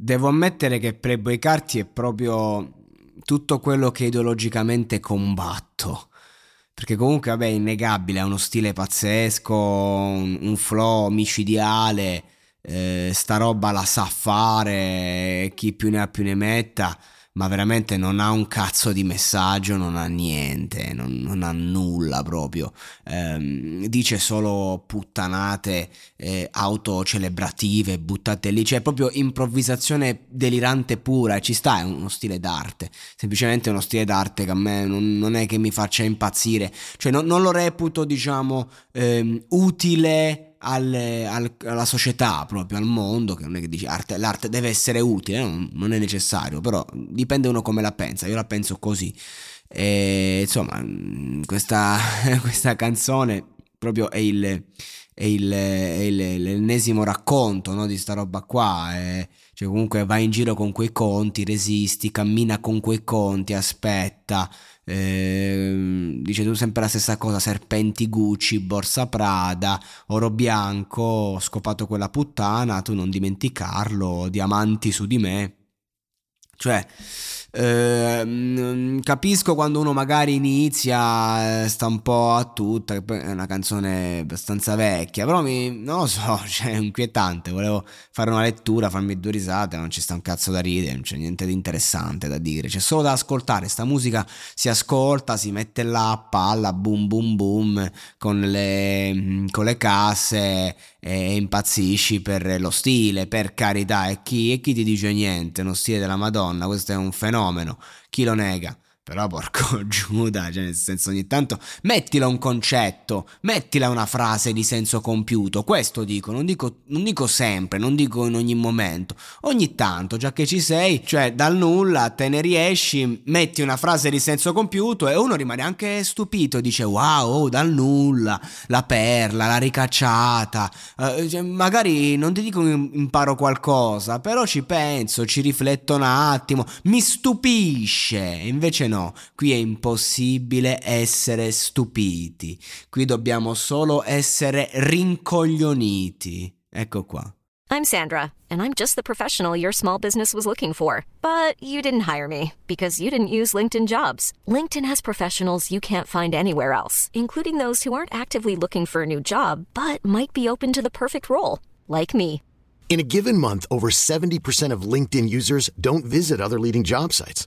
Devo ammettere che Playboy Carti è proprio tutto quello che ideologicamente combatto. Perché comunque, vabbè, è innegabile, ha uno stile pazzesco, un, un flow micidiale, eh, sta roba la sa fare, chi più ne ha più ne metta ma veramente non ha un cazzo di messaggio, non ha niente, non, non ha nulla proprio. Ehm, dice solo puttanate eh, autocelebrative buttate lì, cioè proprio improvvisazione delirante pura, ci sta, è uno stile d'arte, semplicemente uno stile d'arte che a me non, non è che mi faccia impazzire, cioè no, non lo reputo diciamo ehm, utile al, al, alla società, proprio al mondo, che non è che dici arte, l'arte deve essere utile, non, non, è necessario, però dipende uno come la pensa, io la penso così. E, insomma, questa, questa canzone proprio è il, è il, è il, l'ennesimo racconto no, di sta roba qua. È, cioè, comunque vai in giro con quei conti, resisti, cammina con quei conti, aspetta, eh, dice tu sempre la stessa cosa, serpenti Gucci, borsa Prada, oro bianco, scopato quella puttana, tu non dimenticarlo, diamanti su di me. Cioè, eh, capisco quando uno magari inizia, eh, sta un po' a tutta, è una canzone abbastanza vecchia, però mi, non lo so, cioè, è inquietante, volevo fare una lettura, farmi due risate, non ci sta un cazzo da ridere, non c'è niente di interessante da dire, c'è solo da ascoltare, sta musica si ascolta, si mette là a palla, boom boom boom, con le, con le casse e impazzisci per lo stile, per carità, e chi, e chi ti dice niente, uno stile della Madonna, questo è un fenomeno, chi lo nega? Però porco Giuda, cioè nel senso ogni tanto mettila un concetto, mettila una frase di senso compiuto, questo dico, non dico, non dico sempre, non dico in ogni momento, ogni tanto, già che ci sei, cioè dal nulla te ne riesci, metti una frase di senso compiuto e uno rimane anche stupito, dice wow, oh, dal nulla, la perla, la ricacciata, eh, cioè, magari non ti dico imparo qualcosa, però ci penso, ci rifletto un attimo, mi stupisce, invece no no, qui è impossibile essere stupiti, qui dobbiamo solo essere rincoglioniti. Ecco qua. I'm Sandra, and I'm just the professional your small business was looking for. But you didn't hire me because you didn't use LinkedIn jobs. LinkedIn has professionals you can't find anywhere else, including those who aren't actively looking for a new job but might be open to the perfect role, like me. In a given month, over 70% of LinkedIn users don't visit other leading job sites.